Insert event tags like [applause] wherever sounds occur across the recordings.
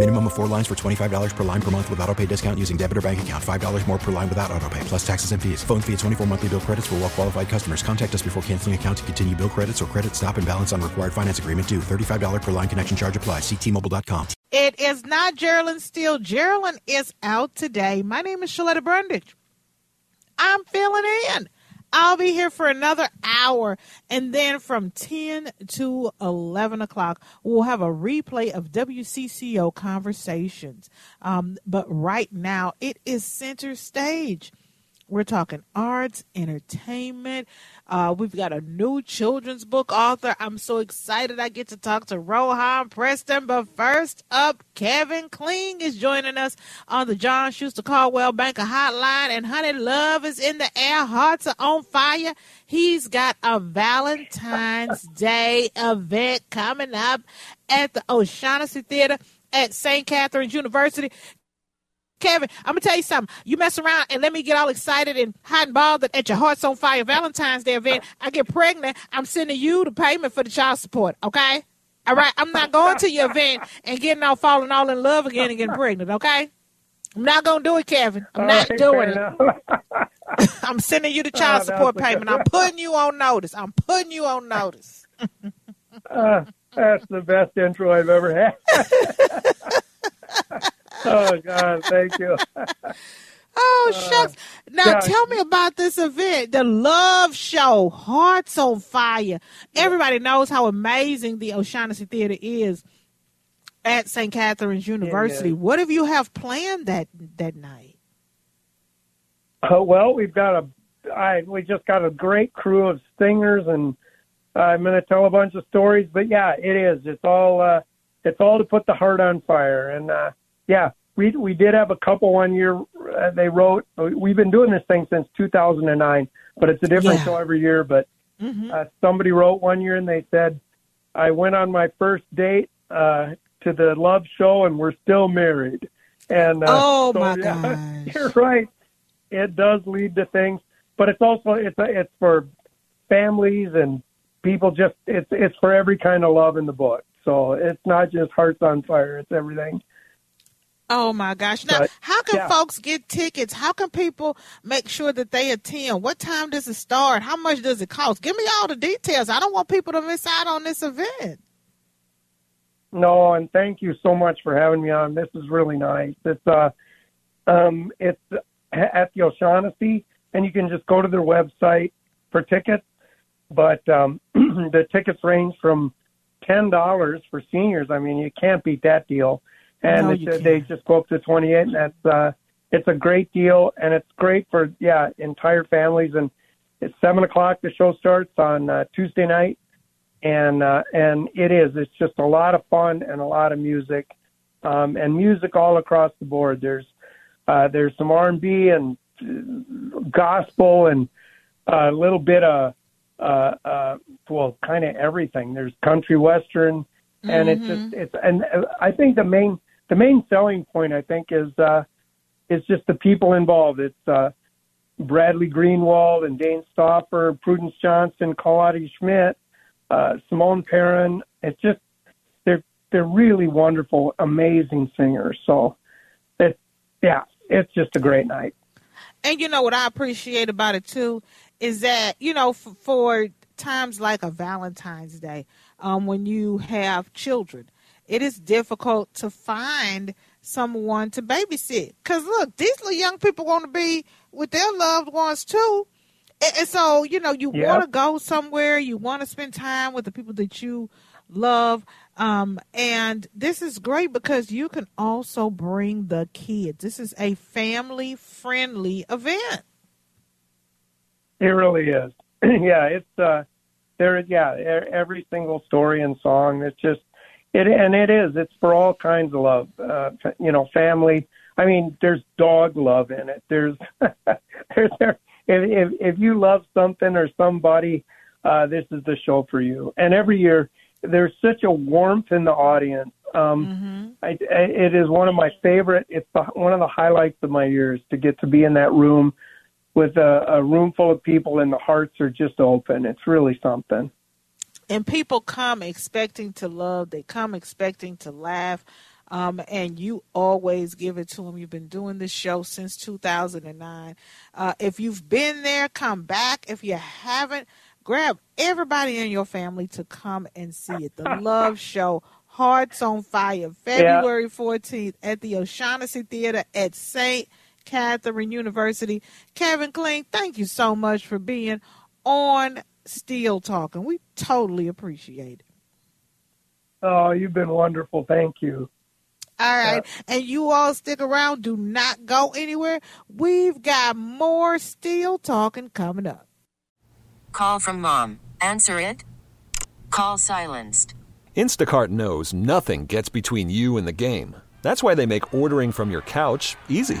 Minimum of four lines for $25 per line per month with auto pay discount using debit or bank account. $5 more per line without auto pay, plus taxes and fees. Phone fee at 24 monthly bill credits for well qualified customers. Contact us before canceling account to continue bill credits or credit stop and balance on required finance agreement due. $35 per line connection charge applies. Ctmobile.com. It is not Geraldine Steele. Geraldine is out today. My name is Shaletta Brundage. I'm filling in. I'll be here for another hour. And then from 10 to 11 o'clock, we'll have a replay of WCCO conversations. Um, but right now, it is center stage. We're talking arts, entertainment. Uh, we've got a new children's book author. I'm so excited I get to talk to Rohan Preston. But first up, Kevin Kling is joining us on the John Schuster Coldwell Banker Hotline. And honey, love is in the air. Hearts are on fire. He's got a Valentine's [laughs] Day event coming up at the O'Shaughnessy Theater at St. Catherine's University. Kevin, I'm gonna tell you something. You mess around and let me get all excited and hot and bothered at your Hearts on Fire Valentine's Day event. I get pregnant. I'm sending you the payment for the child support. Okay. All right. I'm not going to your event and getting all falling all in love again and getting pregnant. Okay. I'm not gonna do it, Kevin. I'm not right, doing it. [laughs] [laughs] I'm sending you the child Oh, support payment. I'm putting you on notice. I'm putting you on notice. [laughs] Uh, that's the best intro I've ever had. Oh God, thank you. [laughs] Oh shucks! Now tell me about this event, the Love Show, Hearts on Fire. Everybody knows how amazing the O'Shaughnessy Theater is at St. Catherine's University. yeah. What have you have planned that that night? Uh, well, we've got a, I we just got a great crew of singers, and I'm going to tell a bunch of stories. But yeah, it is. It's all, uh, it's all to put the heart on fire. And uh, yeah, we we did have a couple one year. Uh, they wrote. We've been doing this thing since 2009, but it's a different Yeah. show every year. But Mm-hmm. uh, somebody wrote one year and they said, I went on my first date uh, to the love show and we're still married. And uh, Oh, so, my yeah, [laughs] gosh. you're right. It does lead to things, but it's also it's it's for families and people. Just it's it's for every kind of love in the book. So it's not just hearts on fire. It's everything. Oh my gosh! Now, But, how can yeah. folks get tickets? How can people make sure that they attend? What time does it start? How much does it cost? Give me all the details. I don't want people to miss out on this event. No, and thank you so much for having me on. This is really nice. It's uh, um, it's at the O'Shaughnessy, and you can just go to their website for tickets. But um, [clears throat] the tickets range from ten dollars for seniors. I mean, you can't beat that deal. And No, it- they just go up to twenty eight, and that's uh, it's a great deal, and it's great for yeah entire families. And it's seven o'clock. The show starts on uh, Tuesday night and uh, and it is. It's just a lot of fun and a lot of music, um, and music all across the board. There's uh, there's some R and B and uh, gospel and a little bit of uh, uh, well, kind of everything. There's country western, and it's just it's and uh, I think the main the main selling point I think is uh, is just the people involved. It's uh, Bradley Greenwald and Dane Stauffer, Prudence Johnson, Claudia Schmidt, uh, Simone Perrin. It's just they're they're really wonderful, amazing singers. So it yeah, it's just a great night. And you know what I appreciate about it too is that you know f- for times like a Valentine's Day, um, when you have children, it is difficult to find someone to babysit. Cause look, these little young people want to be with their loved ones too. And, and so you know you Yeah. want to go somewhere, you want to spend time with the people that you love. Um, and this is great because you can also bring the kids. This is a family friendly event. It really is. [clears throat] yeah, it's uh there yeah, every single story and song it's just it and it is. It's for all kinds of love. Uh you know, family. I mean, there's dog love in it. There's [laughs] there's there if, if if you love something or somebody, uh this is the show for you. And every year there's such a warmth in the audience. Um, mm-hmm. I, I, it is one of my favorite. It's the, one of the highlights of my years to get to be in that room with a, a room full of people and the hearts are just open. It's really something. And people come expecting to love. They come expecting to laugh. Um, and you always give it to them. You've been doing this show since 2009. Uh, if you've been there, come back. If you haven't, grab everybody in your family to come and see it. The [laughs] Love Show, Hearts on Fire, February yeah. 14th at the O'Shaughnessy Theater at St. Catherine University. Kevin Kling, thank you so much for being on Still Talking. We totally appreciate it. Oh, you've been wonderful. Thank you. All right. Uh, and you all stick around. Do not go anywhere. We've got more Still Talking coming up. Call from mom. Answer it. Call silenced. Instacart knows nothing gets between you and the game. That's why they make ordering from your couch easy.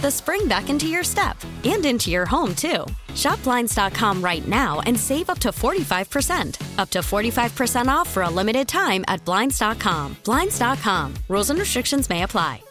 the spring back into your step and into your home, too. Shop Blinds.com right now and save up to 45%. Up to 45% off for a limited time at Blinds.com. Blinds.com. Rules and restrictions may apply.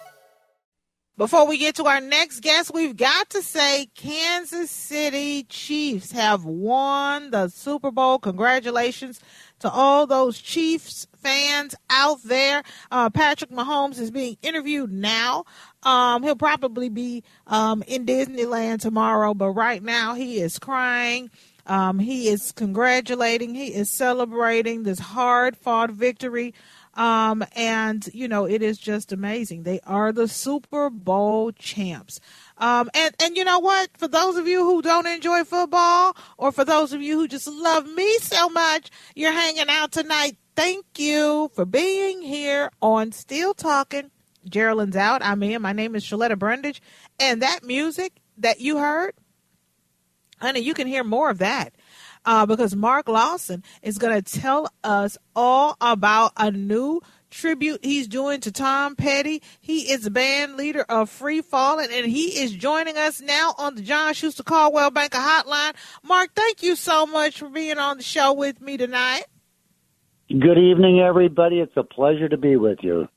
Before we get to our next guest, we've got to say Kansas City Chiefs have won the Super Bowl. Congratulations to all those Chiefs fans out there. Uh, Patrick Mahomes is being interviewed now. Um, he'll probably be um, in Disneyland tomorrow, but right now he is crying. Um, he is congratulating, he is celebrating this hard fought victory um, and you know, it is just amazing. They are the Super Bowl champs. Um, and, and you know what? For those of you who don't enjoy football, or for those of you who just love me so much, you're hanging out tonight. Thank you for being here on Still Talking. Geraldine's out. I'm in. My name is Shaletta Brundage. And that music that you heard, honey, you can hear more of that uh, because Mark Lawson is going to tell us all about a new tribute he's doing to Tom Petty. He is the band leader of Free Fallin', and he is joining us now on the John Schuster Coldwell Banker Hotline. Mark, thank you so much for being on the show with me tonight. Good evening, everybody. It's a pleasure to be with you.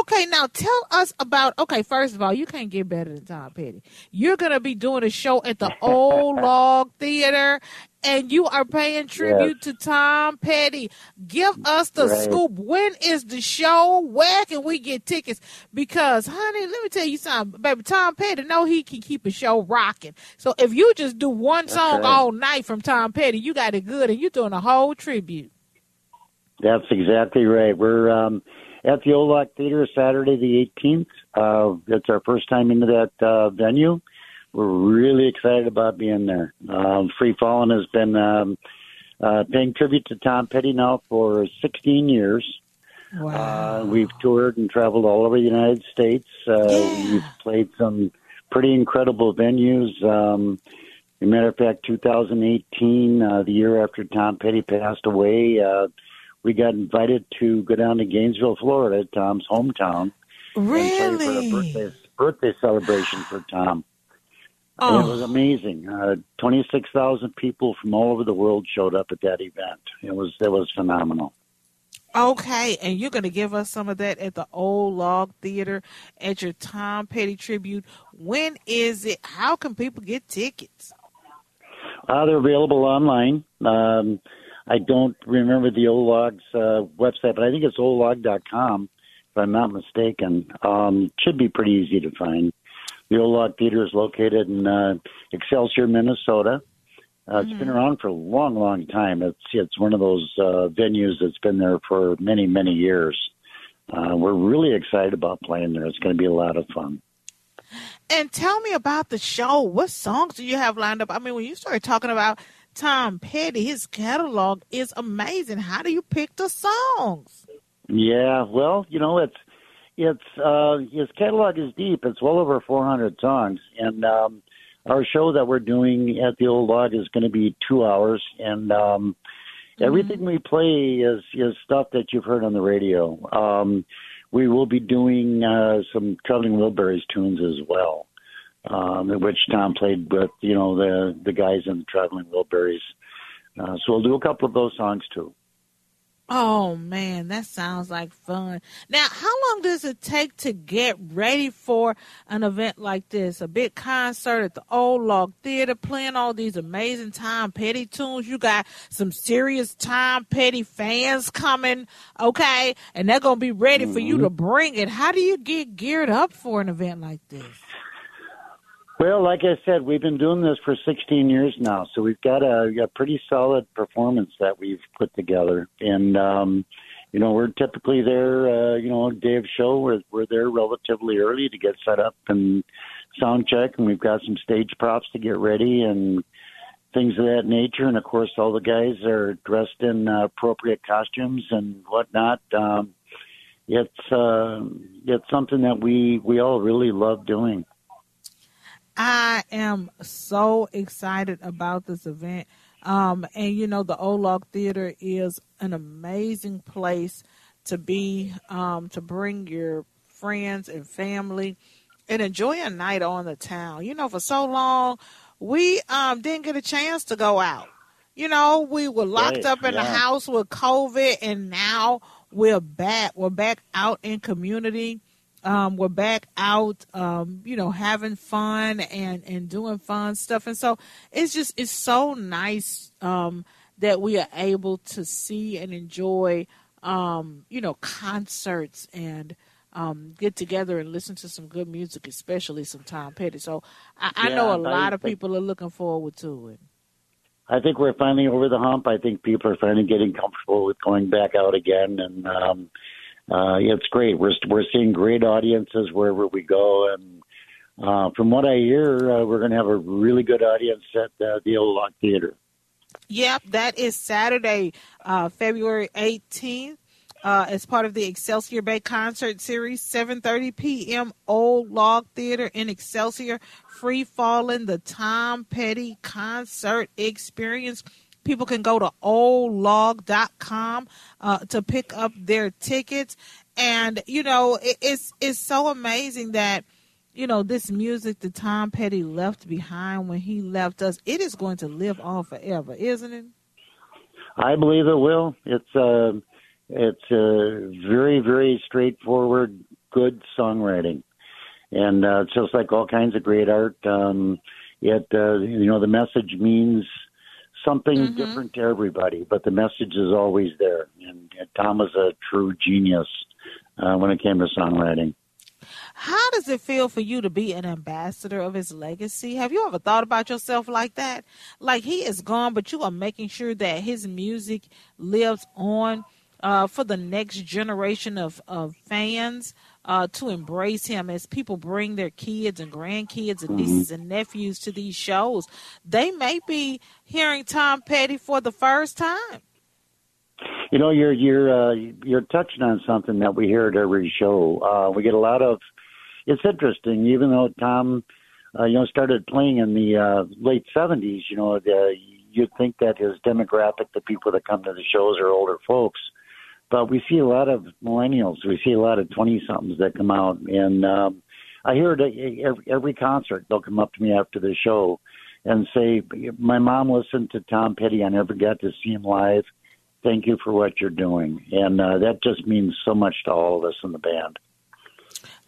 Okay, now tell us about. Okay, first of all, you can't get better than Tom Petty. You're gonna be doing a show at the [laughs] Old Log Theater, and you are paying tribute yes. to Tom Petty. Give us the right. scoop. When is the show? Where can we get tickets? Because, honey, let me tell you something, baby. Tom Petty know he can keep a show rocking. So if you just do one song right. all night from Tom Petty, you got it good, and you're doing a whole tribute. That's exactly right. We're um, at the Old Log Theater Saturday the 18th. Uh, it's our first time into that uh, venue we're really excited about being there. Um, Free Fallin' has been um, uh, paying tribute to Tom Petty now for 16 years. Wow. Uh, we've toured and traveled all over the United States. Uh, yeah. We've played some pretty incredible venues. Um, as a matter of fact, 2018, uh, the year after Tom Petty passed away, uh, we got invited to go down to Gainesville, Florida, Tom's hometown. Really? And play for a birthday, birthday celebration for Tom. Oh. It was amazing. Uh, Twenty six thousand people from all over the world showed up at that event. It was it was phenomenal. Okay, and you're going to give us some of that at the Old Log Theater at your Tom Petty tribute. When is it? How can people get tickets? Uh, they're available online. Um, I don't remember the Old Log's uh, website, but I think it's oldlog.com, if I'm not mistaken. Um, should be pretty easy to find. The Old Log Theater is located in uh, Excelsior, Minnesota. Uh, it's mm-hmm. been around for a long, long time. It's it's one of those uh, venues that's been there for many, many years. Uh, we're really excited about playing there. It's going to be a lot of fun. And tell me about the show. What songs do you have lined up? I mean, when you started talking about Tom Petty, his catalog is amazing. How do you pick the songs? Yeah, well, you know, it's it's uh, his catalog is deep. It's well over 400 songs, and um, our show that we're doing at the Old Log is going to be two hours, and um, mm-hmm. everything we play is is stuff that you've heard on the radio. Um, we will be doing uh, some Traveling Wilburys tunes as well, um, which Tom played with you know the the guys in the Traveling Wilburys. Uh, so we'll do a couple of those songs too. Oh man, that sounds like fun. Now, how long does it take to get ready for an event like this? A big concert at the Old Log Theater playing all these amazing Tom Petty tunes. You got some serious Tom Petty fans coming, okay? And they're going to be ready mm-hmm. for you mm-hmm. to bring it. How do you get geared up for an event like this? Well, like I said, we've been doing this for 16 years now, so we've got a, a pretty solid performance that we've put together. And um, you know, we're typically there. Uh, you know, day of show, we're we're there relatively early to get set up and sound check, and we've got some stage props to get ready and things of that nature. And of course, all the guys are dressed in uh, appropriate costumes and whatnot. Um, it's uh, it's something that we we all really love doing. I am so excited about this event. Um, and you know, the Old Log Theater is an amazing place to be, um, to bring your friends and family and enjoy a night on the town. You know, for so long, we um, didn't get a chance to go out. You know, we were locked right, up in yeah. the house with COVID, and now we're back. We're back out in community um, we're back out, um, you know, having fun and, and doing fun stuff. And so it's just, it's so nice um, that we are able to see and enjoy, um, you know, concerts and um, get together and listen to some good music, especially some Tom Petty. So I, I know a lot of people are looking forward to it. I think we're finally over the hump. I think people are finally getting comfortable with going back out again. And, um, uh, it's great. We're we're seeing great audiences wherever we go, and uh, from what I hear, uh, we're going to have a really good audience at uh, the Old Log Theater. Yep, that is Saturday, uh, February eighteenth. Uh, as part of the Excelsior Bay concert series, 7:30 p.m. Old Log Theater in Excelsior, Free Falling, the Tom Petty concert experience People can go to oldlog.com uh, to pick up their tickets. And, you know, it, it's, it's so amazing that, you know, this music that Tom Petty left behind when he left us, it is going to live on forever, isn't it? I believe it will. It's uh, it's a very very straightforward good songwriting, and uh, just like all kinds of great art. Um, it uh, you know the message means something mm-hmm. different to everybody, but the message is always there. And, and Tom was a true genius uh, when it came to songwriting. How does it feel for you to be an ambassador of his legacy? Have you ever thought about yourself like that? Like he is gone, but you are making sure that his music lives on uh, for the next generation of, of fans uh, to embrace him as people bring their kids and grandkids and nieces mm-hmm. and nephews to these shows. They may be hearing Tom Petty for the first time. You know, you're you're uh, you're touching on something that we hear at every show. Uh, we get a lot of. It's interesting, even though Tom, uh, you know, started playing in the uh, late '70s. You know, the, you'd think that his demographic, the people that come to the shows, are older folks but we see a lot of millennials. We see a lot of twenty somethings that come out, and um, I hear it every, every concert. They'll come up to me after the show and say, "My mom listened to Tom Petty. I never got to see him live. Thank you for what you're doing," and uh, that just means so much to all of us in the band.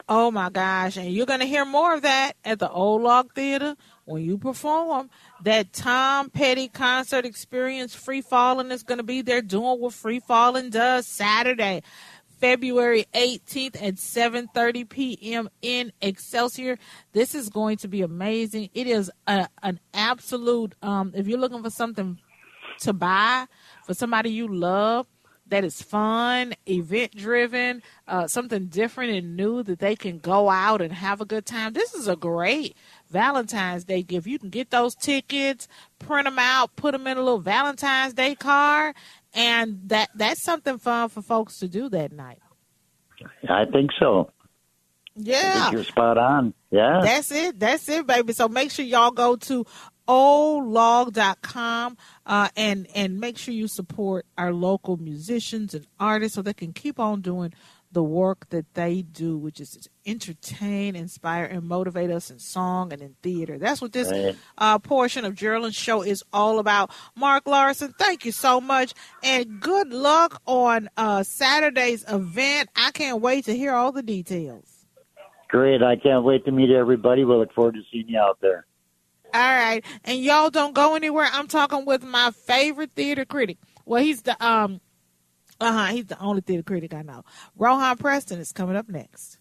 Oh my gosh! And you're going to hear more of that at the Old Log Theater when you perform that Tom Petty concert experience, Free Falling is going to be there doing what Free Falling does Saturday, February 18th at 7:30 p.m. in Excelsior. This is going to be amazing. It is a, an absolute. Um, if you're looking for something to buy for somebody you love, that is fun, event driven, uh, something different and new that they can go out and have a good time. This is a great Valentine's Day gift. You can get those tickets, print them out, put them in a little Valentine's Day card, and that that's something fun for folks to do that night. I think so. Yeah. you're spot on. Yeah. That's it. That's it, baby. So make sure y'all go to olog.com uh, and and make sure you support our local musicians and artists so they can keep on doing the work that they do, which is to entertain, inspire, and motivate us in song and in theater. That's what this uh, portion of Gerald's show is all about. Mark Larson, thank you so much, and good luck on uh, Saturday's event. I can't wait to hear all the details. Great. I can't wait to meet everybody. We look forward to seeing you out there. All right. And y'all don't go anywhere. I'm talking with my favorite theater critic. Well, he's the um uh huh. He's the only theater critic I know. Rohan Preston is coming up next.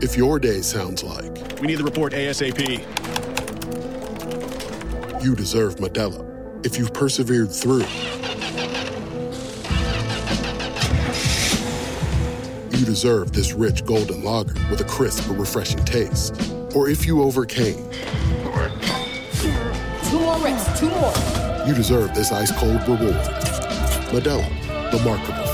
If your day sounds like we need the report ASAP, you deserve Modelo. If you've persevered through, you deserve this rich golden lager with a crisp but refreshing taste. Or if you overcame. Two more reps, two more. You deserve this ice cold reward. Modelo, the Markable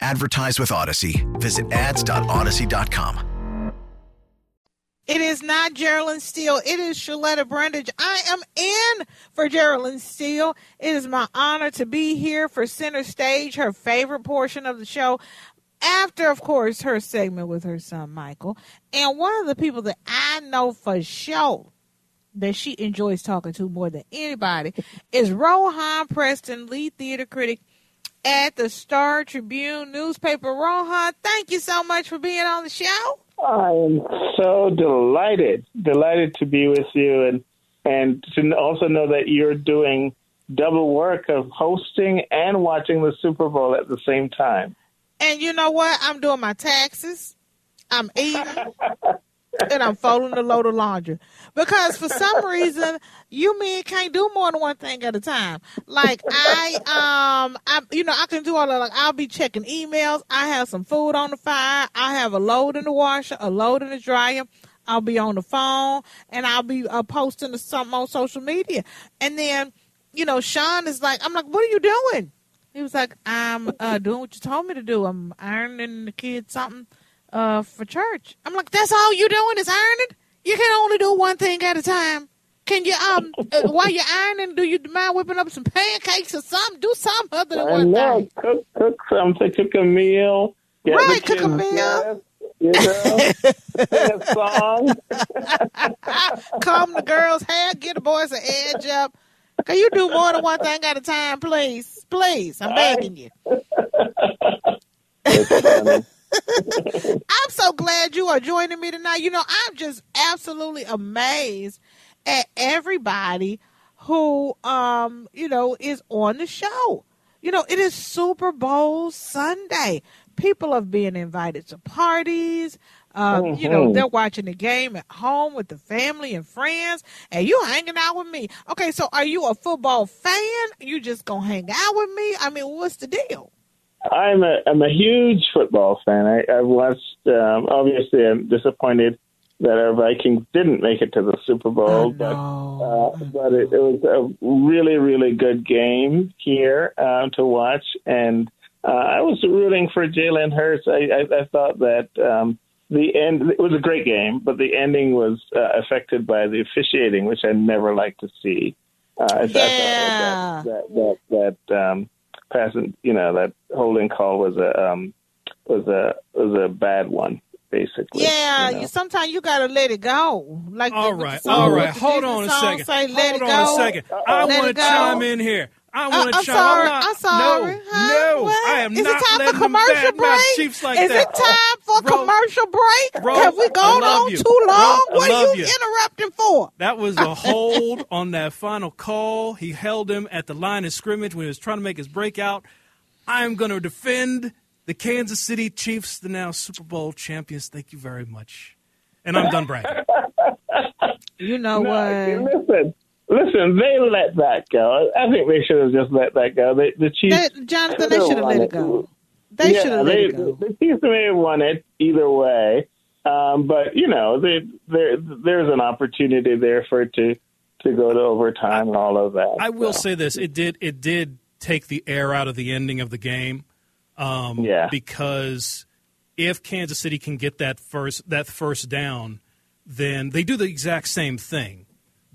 Advertise with Audacy. Visit ads.audacy.com. It is not Geraldine Steele. It is Shaletta Brundage. I am in for Geraldine Steele. It is my honor to be here for Center Stage, her favorite portion of the show after, of course, her segment with her son Michael. And one of the people that I know for sure that she enjoys talking to more than anybody is Rohan Preston, lead theater critic at the Star Tribune newspaper. Rohan, thank you so much for being on the show. I am so delighted, delighted to be with you and and to also know that you're doing double work of hosting and watching the Super Bowl at the same time. And you know what? I'm doing my taxes. I'm eating. [laughs] and I'm folding the load of laundry. Because for some reason, you men can't do more than one thing at a time. Like I um I you know, I can do all of like I'll be checking emails, I have some food on the fire, I have a load in the washer, a load in the dryer. I'll be on the phone and I'll be uh, posting something on social media. And then, you know, Sean is like, I'm like, what are you doing? He was like, I'm uh, doing what you told me to do. I'm ironing the kids something uh, for church. I'm like, that's all you're doing is ironing. You can only do one thing at a time. Can you um [laughs] uh, while you're ironing, do you mind whipping up some pancakes or something? Do something other than I one know. thing. Cook, cook something. Cook a meal. Get Right, cook a meal. You know, sing a song. [laughs] Comb the girl's hair, get the boys an edge up. Can you do more than one thing at a time, please? Please, I'm begging you. [laughs] [laughs] I'm so glad you are joining me tonight. You know, I'm just absolutely amazed at everybody who um, you know, is on the show. You know, it is Super Bowl Sunday. People are being invited to parties. Um, You know, Mhm. they're watching the game at home with the family and friends, and you hanging out with me. Okay, so are you a football fan? You just gonna hang out with me? I mean, what's the deal? I'm a I'm a huge football fan. I, I watched. Um, obviously, I'm disappointed that our Vikings didn't make it to the Super Bowl, but uh, but it, it was a really really good game here uh, to watch, and uh, I was rooting for Jalen Hurts. I, I, I thought that. Um, the end it was a great game, but the ending was uh, affected by the officiating, which I never like to see. Uh, I thought that that that, that um, passing, you know, that holding call was a um, was a was a bad one, basically. Yeah, you know. you, sometimes you gotta let it go. Like All the, with right, the song- all what right. the Hold on a second. Say, let Hold it on go. a second. I want to chime in here. I Uh, want to I'm chime. sorry. I'm, not, I'm sorry. No, Huh? no, What? I am Is not it time letting for commercial break? Chiefs like Is that. it time for Ro- commercial break? Ro- Have we gone on you. too long? Ro- what are you, you. interrupting for? That was a [laughs] hold on that final call. He held him at the line of scrimmage when he was trying to make his breakout. I am going to defend the Kansas City Chiefs, the now Super Bowl champions. Thank you very much. And I'm done bragging. [laughs] You know No, what? Listen, listen. They let that go. I think they should have just let that go. They, the Chiefs, They- Jonathan, they should have let it go. They yeah, should have let they, it go. The Chiefs may have won it either way, um, but you know, they, there there's an opportunity there for it to to go to overtime and all of that. I will say this: it did it did take the air out of the ending of the game. Um, Yeah. Because if Kansas City can get that first that first down, then they do the exact same thing,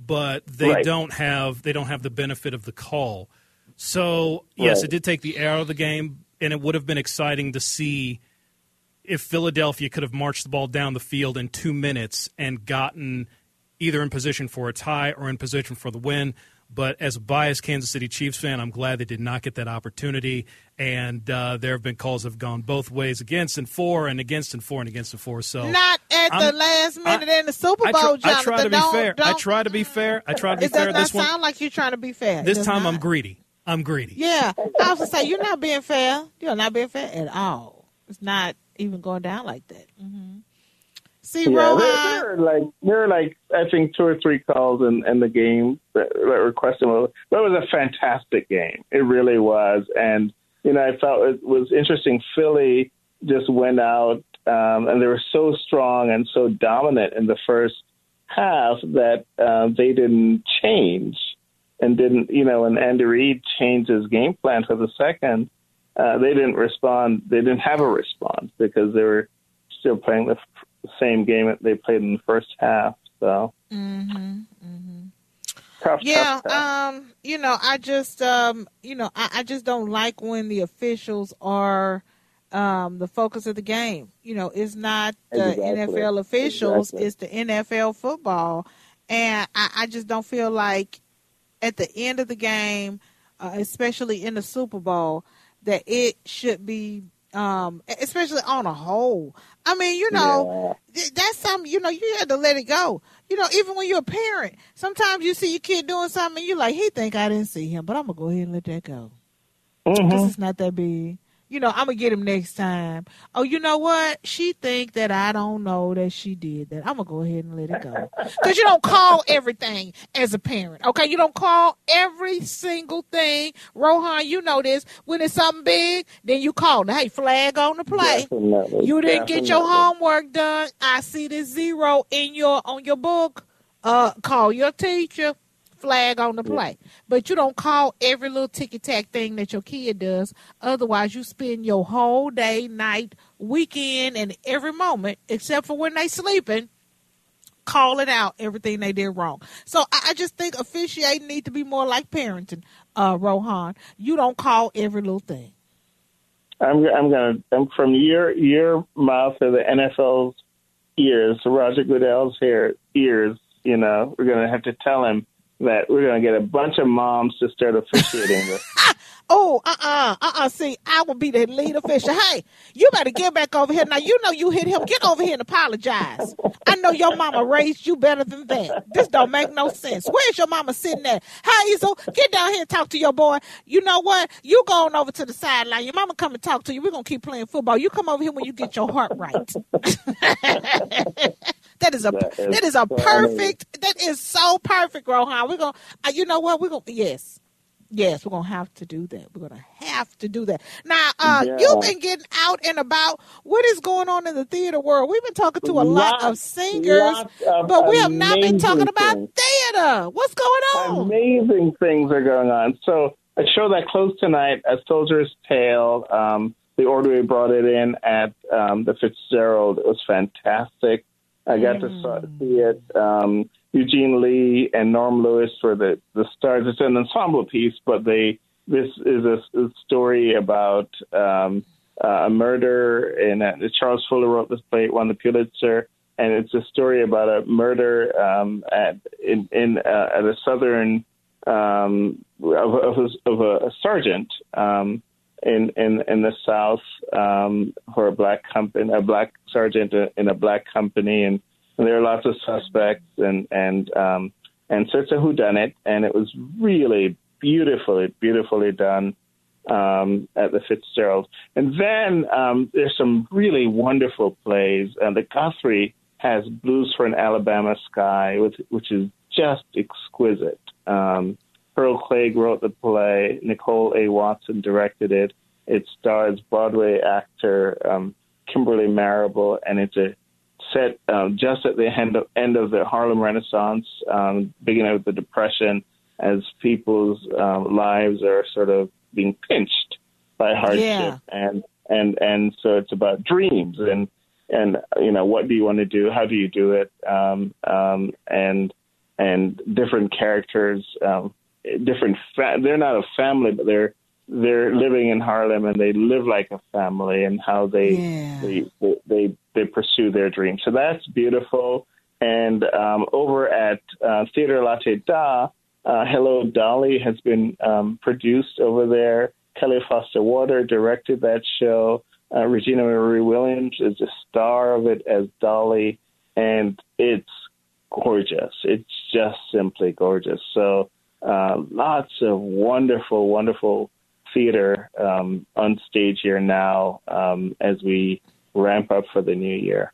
but they Right. don't have they don't have the benefit of the call. So yes, Right. it did take the air out of the game, and it would have been exciting to see if Philadelphia could have marched the ball down the field in two minutes and gotten either in position for a tie or in position for the win. But as a biased Kansas City Chiefs fan, I'm glad they did not get that opportunity. And uh, there have been calls that have gone both ways, against and for, and against and for, and against and for. So Not at the I'm- last minute in the Super I, Bowl, try, I try to be don't, fair. I Don't, try to be fair. I try to be it does fair. not This one, sound like you're trying to be fair. This time, not. I'm greedy. I'm greedy. Yeah, I was gonna say you're not being fair. You're not being fair at all. It's not even going down like that. hmm See, Yeah, Rohan, there, there are like there are like I think two or three calls in, in the game that, that were questionable. But it was a fantastic game. It really was, and you know I felt it was interesting. Philly just went out um, and they were so strong and so dominant in the first half that uh, they didn't change and didn't you know when Andy Reid changed his game plan for the second, uh, they didn't respond. They didn't have a response because they were still playing the f- same game that they played in the first half. So hmm tough, yeah, tough, tough. um, you know, I just, um, you know, I, I just don't like when the officials are um, the focus of the game. You know, it's not the Exactly. NFL officials; Exactly. it's the NFL football, and I, I just don't feel like at the end of the game, uh, especially in the Super Bowl, that it should be, um, especially on a whole. I mean, you know, th- that's something, you know, you had to let it go. You know, even when you're a parent, sometimes you see your kid doing something and you're like, he think I didn't see him, but I'm going to go ahead and let that go. Because it's not that big. You know, I'm to get him next time. Oh, you know what? She think that I don't know that she did that. I'm to go ahead and let it go. [laughs] Because you don't call everything as a parent, okay? You don't call every single thing. Rohan, you know this. When it's something big, then you call. Now, hey, flag on the play. Definitely, You didn't get your homework done. I see the zero in your on your book. Uh, call your teacher. Flag on the play. But you don't call every little ticky tack thing that your kid does. Otherwise, you spend your whole day, night, weekend, and every moment, except for when they sleeping, calling out everything they did wrong. So I, I just think officiating need to be more like parenting, uh, Rohan. You don't call every little thing. I'm I'm gonna I'm from your your mouth to the NFL's ears, Roger Goodell's hair ears. You know, we're gonna have to tell him that we're going to get a bunch of moms to start officiating this. oh, uh uh-uh, uh, See, I will be the lead official. Hey, you better get back over here. Now, you know you hit him. Get over here and apologize. I know your mama raised you better than that. This don't make no sense. Where's your mama sitting at? Hazel, get down here and talk to your boy. You know what? You going over to the sideline. Your mama come and talk to you. We're going to keep playing football. You come over here when you get your heart right. [laughs] That is a that is, that is a perfect. That is so perfect, Rohan. We're gonna. Uh, you know what? We're gonna. Yes. Yes, we're gonna have to do that. We're gonna have to do that. Now, uh, yeah. you've been getting out and about. What is going on in the theater world? We've been talking to a lot of singers, of but we have not been talking about things. theater. What's going on? Amazing things are going on. So, a show that closed tonight, A Soldier's Tale. Um, the order we brought it in at um, the Fitzgerald. It was fantastic. I got mm. to see it. Um, Eugene Lee and Norm Lewis were the, the stars. It's an ensemble piece, but they this is a, a story about um, uh, a murder. And uh, Charles Fuller wrote this play, won the Pulitzer, and it's a story about a murder um, at in, in uh, at a southern um, of, of, a, of a sergeant. Um, in in in the South um, for a black company, a black sergeant in a black company, and, and there are lots of suspects, and and um, and so it's a whodunit, and it was really beautifully beautifully done um, at the Fitzgerald. And then um, there's some really wonderful plays. and the Guthrie has Blues for an Alabama Sky, which, which is just exquisite. Um, Pearl Cleage wrote the play. Nicole A. Watson directed it. It stars Broadway actor um, Kimberly Marable, and it's a set um, just at the end of, end of the Harlem Renaissance, um, beginning of the Depression, as people's um, lives are sort of being pinched by hardship, yeah. and and and so it's about dreams and and you know what do you want to do, how do you do it, um, um, and and different characters. Um, different. Fa- they're not a family, but they're they're living in Harlem and they live like a family and how they yeah. they, they they pursue their dreams. So that's beautiful. And um, over at uh, Theater Latte Da, uh, Hello Dolly has been um, produced over there. Kelli Foster Warder directed that show. Uh, Regina Marie Williams is a star of it as Dolly, and it's gorgeous. It's just simply gorgeous. So uh, lots of wonderful, wonderful theater um, on stage here now um, as we ramp up for the new year.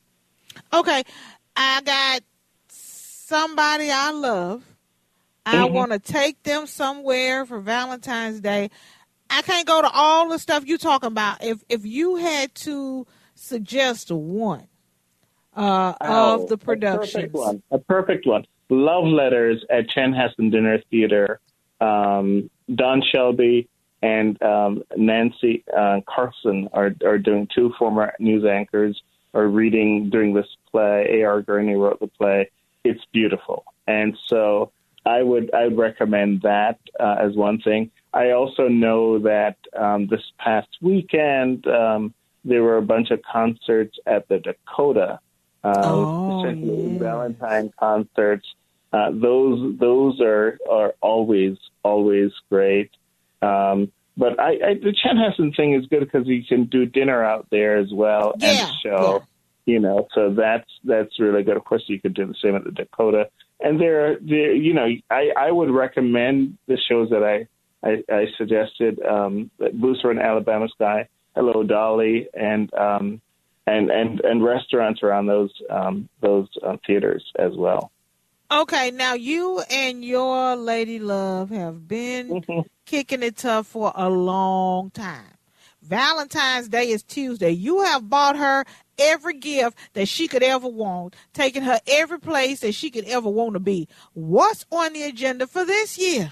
Okay, I got somebody I love. I mm-hmm. want to take them somewhere for Valentine's Day. I can't go to all the stuff you talking about. If if you had to suggest one uh, oh, of the productions, a perfect one. A perfect one. Love Letters at Chen Chanhassen Dinner Theater. Um, Don Shelby and um, Nancy uh, Carlson are, are doing two former news anchors are reading during this play. A.R. Gurney wrote the play. It's beautiful, and so I would I would recommend that uh, as one thing. I also know that um, this past weekend um, there were a bunch of concerts at the Dakota, uh, oh, essentially yeah. Valentine concerts uh, those those are are always always great. Um, but I, I, the Chanhassen thing is good because you can do dinner out there as well yeah, and show. Yeah. You know, so that's that's really good. Of course, you could do the same at the Dakota. And there, there, you know, I, I would recommend the shows that I I, I suggested. Um, for an Alabama Sky, Hello Dolly, and um, and and and restaurants around those um, those uh, theaters as well. Okay, now you and your lady love have been mm-hmm. kicking it tough for a long time. Valentine's Day is Tuesday. You have bought her every gift that she could ever want, taking her every place that she could ever want to be. What's on the agenda for this year?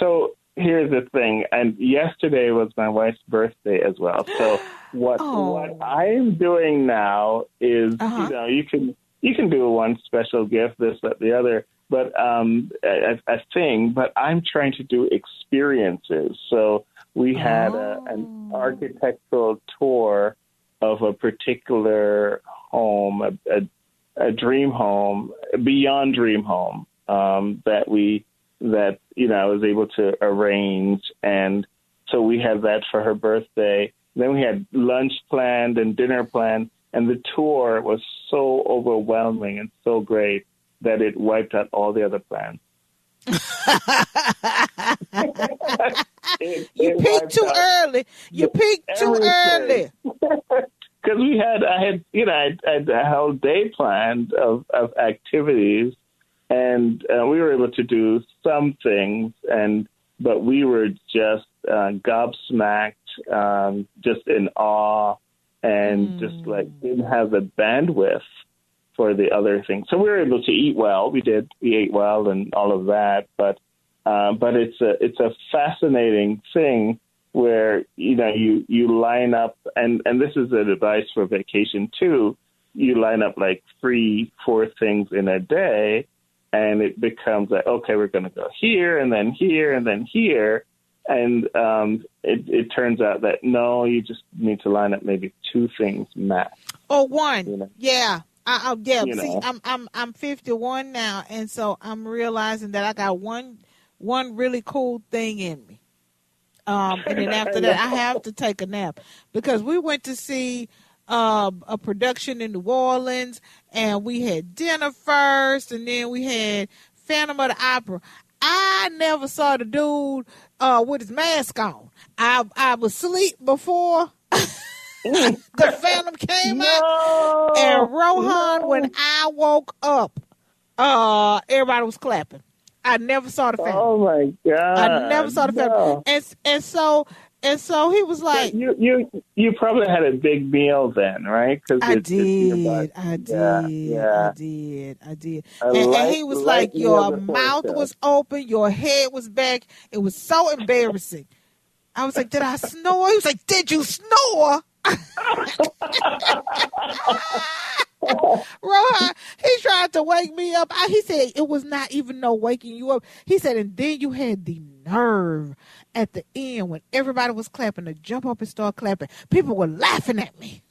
So here's the thing, and yesterday was my wife's birthday as well. So what [gasps] Oh. what I'm doing now is Uh-huh. you know you can you can do one special gift, this that the other, but um a, a thing. But I'm trying to do experiences. So we had a, an architectural tour of a particular home, a, a, a dream home, beyond dream home um, that we that you know I was able to arrange, and so we had that for her birthday. Then we had lunch planned and dinner planned, and the tour was so overwhelming and so great that it wiped out all the other plans. It- [laughs] You it peaked too out early. You peaked too early. [laughs] because we had I had you know I had a whole day planned of of activities, and uh, we were able to do some things, and but we were just uh, gobsmacked, um, just in awe, and just like didn't have the bandwidth for the other things. So we were able to eat well. We did. We ate well and all of that, but. Uh, but it's a it's a fascinating thing where you know you you line up and and this is an advice for vacation too you line up like three four things in a day and it becomes like okay we're going to go here and then here and then here and um it it turns out that no you just need to line up maybe two things max Or one. Yeah. I, I, yeah. You See, know. I'm I'm I'm 51 now, and so I'm realizing that I got one one really cool thing in me. Um, and then after that, I have to take a nap because we went to see uh, a production in New Orleans, and we had dinner first, and then we had Phantom of the Opera. I never saw the dude uh, with his mask on. I I was asleep before [laughs] the Phantom came out, and Rohan, when I woke up, uh, everybody was clapping. I never saw the Phantom. oh my god I never saw the Phantom, no. and and so and so he was like, you you you probably had a big meal then right because I it's, it's nearby. did, I did, yeah, yeah. I did, I did. And, and he was like, your mouth was open, your head was back. It was so embarrassing. I was like, did I snore? He was like, did you snore? [laughs] [laughs] [laughs] Rohan, he tried to wake me up. I, he said it was not even no waking you up. He said, and then you had the nerve at the end when everybody was clapping to jump up and start clapping. People were laughing at me.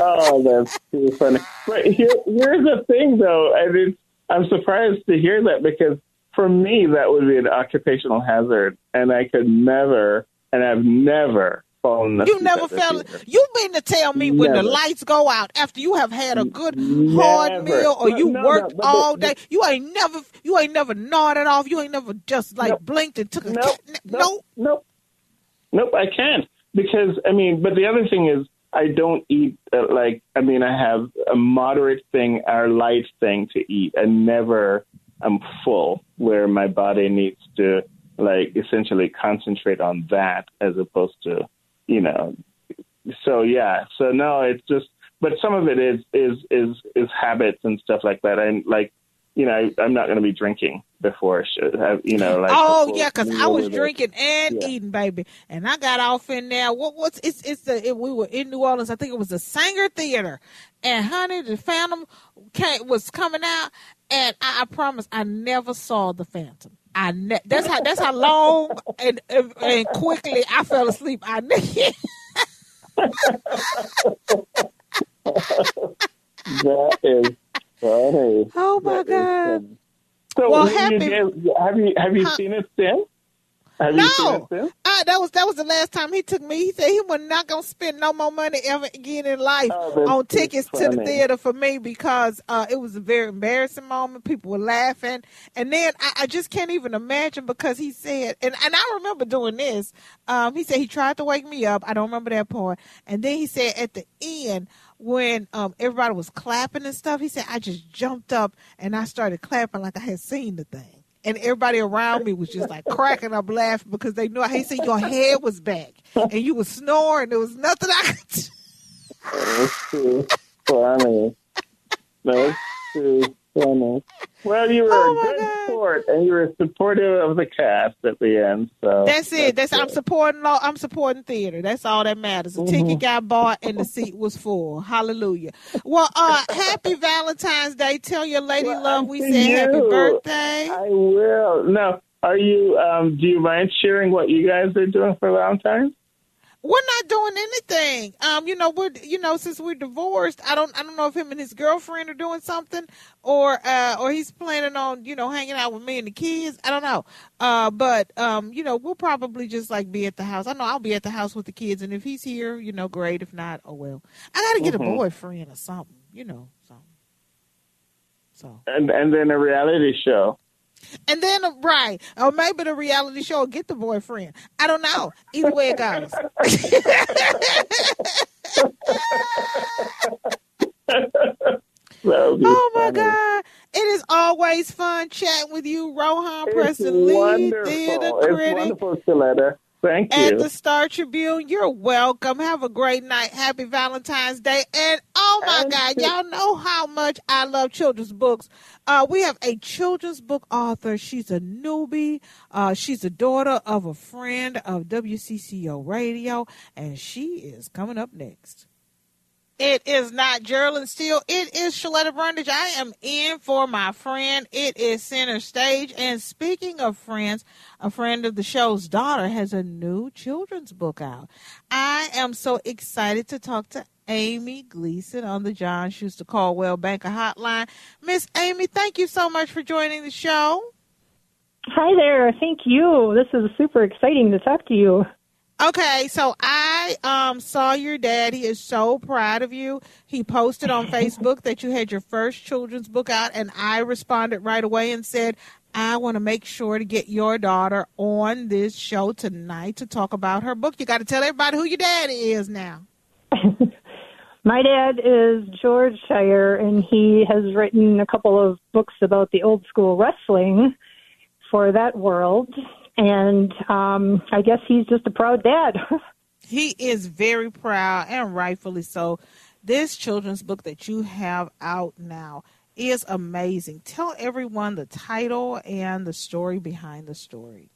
oh, that's too funny. But here, here's the thing, though, I mean, I'm surprised to hear that because for me that would be an occupational hazard, and I could never, and I've never asleep. You never theater. You mean to tell me when the lights go out after you have had a good hard meal or No, you no, worked no, but- all but- day? You ain't never. You ain't never nodded off. You ain't never just like blinked and took a. [laughs] Nope, nope. Nope. Nope, I can't because I mean, but the other thing is I don't eat uh, like I mean I have a moderate thing or light thing to eat and never I'm full where my body needs to like essentially concentrate on that as opposed to you know so yeah so no it's just but some of it is is is is habits and stuff like that and like you know I, I'm not going to be drinking before I should have you know like oh yeah, because I was drinking and Yeah. eating, baby, and I got off in there. What what's it's it's the it, we were in New Orleans. I think it was the Saenger Theater, and honey, the Phantom came, was coming out, and I, I promise I never saw the Phantom. I ne- that's how that's how long and and, and quickly I fell asleep. I ne- That is funny. Oh my That god! So Well, when you have you have you Huh? seen it since? Have you seen it No? I, that was that was the last time he took me. He said he was not gonna spend no more money ever again in life Oh, on tickets to the theater for me because uh, it was a very embarrassing moment. People were laughing, and then I, I just can't even imagine because he said, and and I remember doing this. Um, he said he tried to wake me up. I don't remember that part, and then he said at the end when um, everybody was clapping and stuff, he said I just jumped up and I started clapping like I had seen the thing. And everybody around me was just like cracking up laughing because they knew. I said your head was back and you were snoring. There was nothing I could. That's too funny. That's too funny. Well, you were Oh, a good sport, and you were supportive of the cast at the end. So That's it. That's I'm supporting law. I'm supporting theater. That's all that matters. The ticket got bought and the seat was full. Hallelujah. Well, uh, [laughs] happy Valentine's Day. Tell your lady love we to said happy birthday. I will. Now, are you? Um, do you mind sharing what you guys are doing for Valentine's? We're not doing anything. Um, you know, we're you know, since we're divorced, I don't I don't know if him and his girlfriend are doing something or uh or he's planning on, you know, hanging out with me and the kids. I don't know. Uh but um, you know, we'll probably just like be at the house. I know I'll be at the house with the kids and if he's here, you know, great. If not, oh well. I gotta get Mhm. a boyfriend or something, you know, something. So And and then a reality show. And then, right, or maybe the reality show will get the boyfriend. I don't know. Either way it goes. oh my God! It is always fun chatting with you, Rohan It's Preston Lee, wonderful. theater It's critic wonderful, Shaletta. Thank at the Star Tribune. You're welcome. Have a great night. Happy Valentine's Day. And oh my God, y'all know how much I love children's books. Uh, we have a children's book author. She's a newbie. Uh, she's a daughter of a friend of WCCO Radio, and she is coming up next. It is not Geraldine Steele. It is Shaletta Brundage. I am in for my friend. It is center stage. And speaking of friends, a friend of the show's daughter has a new children's book out. I am so excited to talk to Amy Gleason on the John Schuster Coldwell Banker Hotline. Miss Amy, thank you so much for joining the show. Hi there. Thank you. This is super exciting to talk to you. Okay, so I um saw your dad. He is so proud of you. He posted on [laughs] Facebook that you had your first children's book out, and I responded right away and said, I want to make sure to get your daughter on this show tonight to talk about her book. You got to tell everybody who your dad is now. [laughs] My dad is George Schire, and he has written a couple of books about the old school wrestling for that world. And um, I guess he's just a proud dad. [laughs] He is very proud and rightfully so. This children's book that you have out now is amazing. Tell everyone the title and the story behind the story.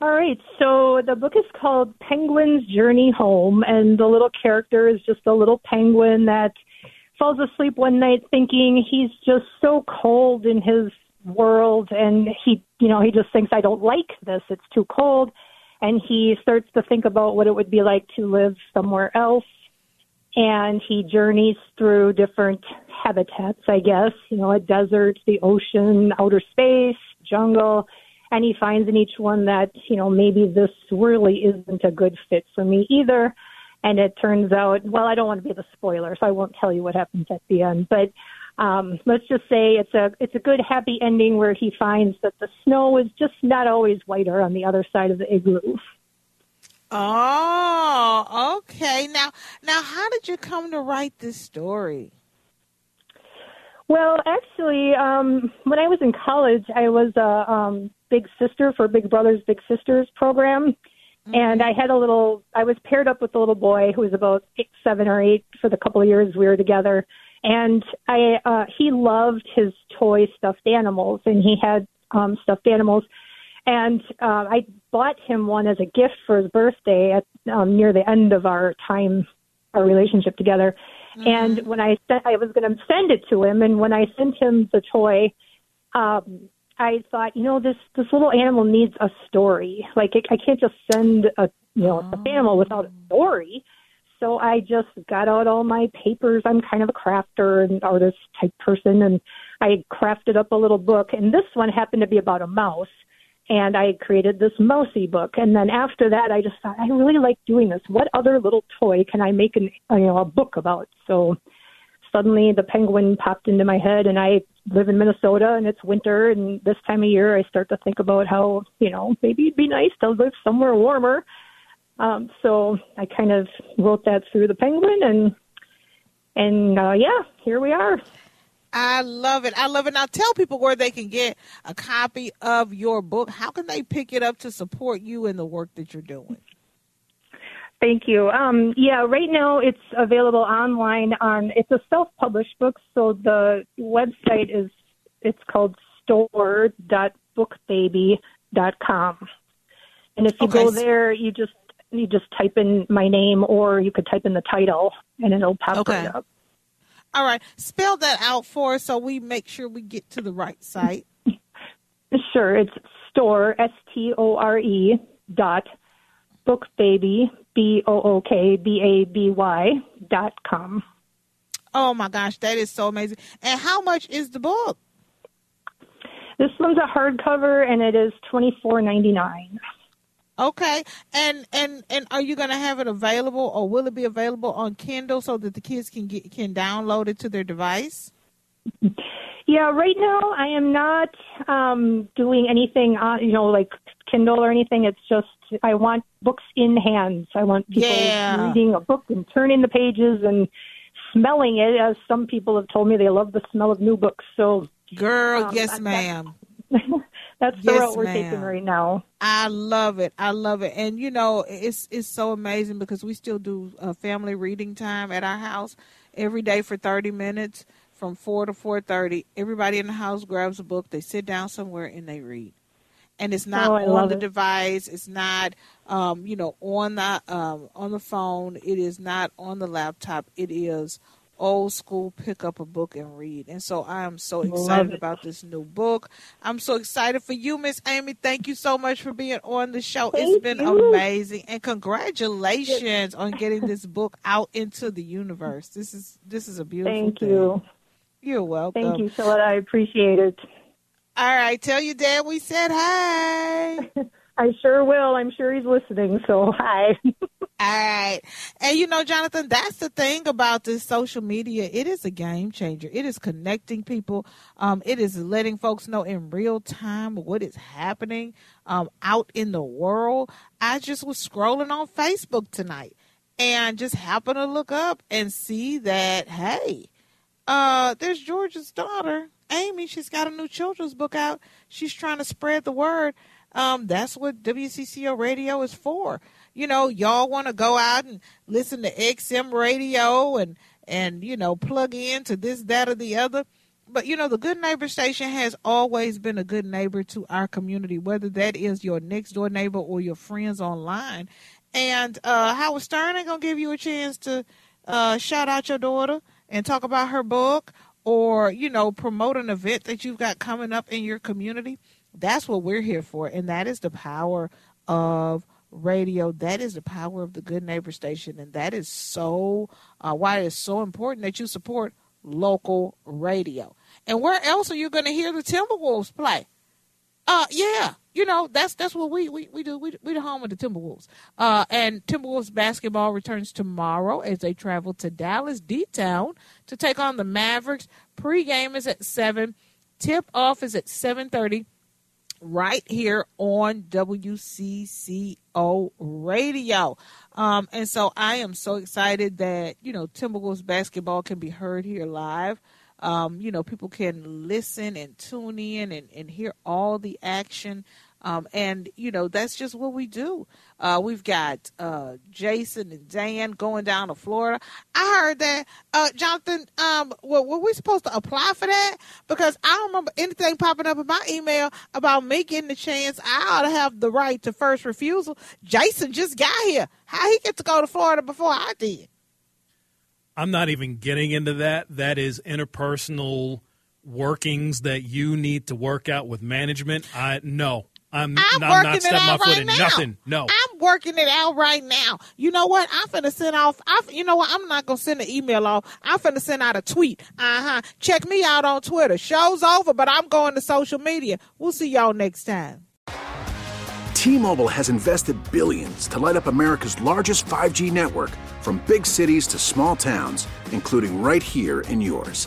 All right, so the book is called Penguin's Journey Home, and the little character is just a little penguin that falls asleep one night thinking he's just so cold in his world, and he, you know, he just thinks, I don't like this, it's too cold. And he starts to think about what it would be like to live somewhere else. And he journeys through different habitats, I guess, you know, a desert, the ocean, outer space, jungle and he finds in each one that you know maybe this really isn't a good fit for me either and it turns out well i don't want to be the spoiler so i won't tell you what happens at the end but um let's just say it's a it's a good happy ending where he finds that the snow is just not always whiter on the other side of the igloo Oh, okay. Now, now, how did you come to write this story? Well, actually, um, when I was in college, I was a um, big sister for Big Brothers Big Sisters program, and I had a little. I was paired up with a little boy who was about eight, seven or eight for the couple of years we were together, and I uh, he loved his toy stuffed animals, and he had um, stuffed animals, and uh, I bought him one as a gift for his birthday at um, near the end of our time, our relationship together. And when I sent, I was going to send it to him, and when I sent him the toy, um, I thought, you know, this this little animal needs a story. Like it, I can't just send a you know a animal without a story. So I just got out all my papers. I'm kind of a crafter and artist type person, and I crafted up a little book. And this one happened to be about a mouse and I created this mousy book. And then after that, I just thought I really like doing this. What other little toy can I make an you know a book about? So suddenly the penguin popped into my head, and I live in Minnesota, and it's winter, and this time of year I start to think about how you know maybe it'd be nice to live somewhere warmer. Um, so I kind of wrote that through the penguin, and and uh, yeah, here we are. I love it. I love it. Now tell people where they can get a copy of your book. How can they pick it up to support you in the work that you're doing? Thank you. Um, yeah, right now it's available online on. It's a self-published book, so the website is it's called store.bookbaby.com. And if you Okay. go there, you just you just type in my name, or you could type in the title, and it'll pop Okay. right up. All right, spell that out for us so we make sure we get to the right site. [laughs] Sure, it's store s t o r e dot bookbaby b o o k b a b y dot com. Oh my gosh, that is so amazing! And how much is the book? This one's a hardcover, and it is twenty four ninety nine. Okay, and and and are you going to have it available, or will it be available on Kindle so that the kids can get can download it to their device? Yeah, right now I am not um, doing anything on, you know, like Kindle or anything. It's just I want books in hands. I want people Yeah. reading a book and turning the pages and smelling it. As some people have told me, they love the smell of new books. So, Girl, Um, yes, ma'am. [laughs] that's the Yes, route we're ma'am. taking right now. I love it. I love it. And you know, it's it's so amazing because we still do uh, family reading time at our house every day for 30 minutes from 4 to 4:30. Everybody in the house grabs a book, they sit down somewhere and they read. And it's not Oh, on the it. device, it's not um, you know, on the um, on the phone, it is not on the laptop. It is old school pick up a book and read. And so I am so excited about this new book. I'm so excited for you, Miss Amy. Thank you so much for being on the show. It's been you. amazing. And congratulations on [laughs] getting this book out into the universe. This is this is a beautiful Thank thing. you. You're welcome. Thank you, Philip. I appreciate it. All right, tell your dad we said hi. [laughs] I sure will. I'm sure he's listening. So, [laughs] hi. All right. And you know, Jonathan, that's the thing about this social media. It is a game changer. It is connecting people. Um, it is letting folks know in real time what is happening um, out in the world. I just was scrolling on Facebook tonight and just happened to look up and see that, hey, uh, there's George's daughter, Amy. She's got a new children's book out. She's trying to spread the word. Um, that's what WCCO radio is for. You know, y'all want to go out and listen to XM radio and and you know plug in to this, that, or the other. But you know, the Good Neighbor Station has always been a good neighbor to our community, whether that is your next door neighbor or your friends online. And uh, Howard Stern ain't gonna give you a chance to uh, shout out your daughter and talk about her book or you know promote an event that you've got coming up in your community. That's what we're here for, and that is the power of radio. That is the power of the Good Neighbor Station, and that is so uh, why it is so important that you support local radio. And where else are you going to hear the Timberwolves play? Uh, yeah, you know that's that's what we we, we do. We we the home of the Timberwolves. Uh, and Timberwolves basketball returns tomorrow as they travel to Dallas D Town to take on the Mavericks. Pre-game is at seven. Tip off is at seven thirty right here on WCCO radio. Um, and so I am so excited that, you know, Timberwolves basketball can be heard here live. Um, you know, people can listen and tune in and, and hear all the action. Um, and, you know, that's just what we do. Uh, we've got uh, Jason and Dan going down to Florida. I heard that, uh, Jonathan, um, well, were we supposed to apply for that? Because I don't remember anything popping up in my email about me getting the chance. I ought to have the right to first refusal. Jason just got here. How he get to go to Florida before I did? I'm not even getting into that. That is interpersonal workings that you need to work out with management. I no. I'm, I'm I'm working not it stepping my out foot right in now. nothing. No. I'm working it out right now. You know what? I'm finna send off. I, you know what? I'm not gonna send an email off. I'm finna send out a tweet. Uh huh. Check me out on Twitter. Show's over, but I'm going to social media. We'll see y'all next time. T-Mobile has invested billions to light up America's largest 5G network from big cities to small towns, including right here in yours.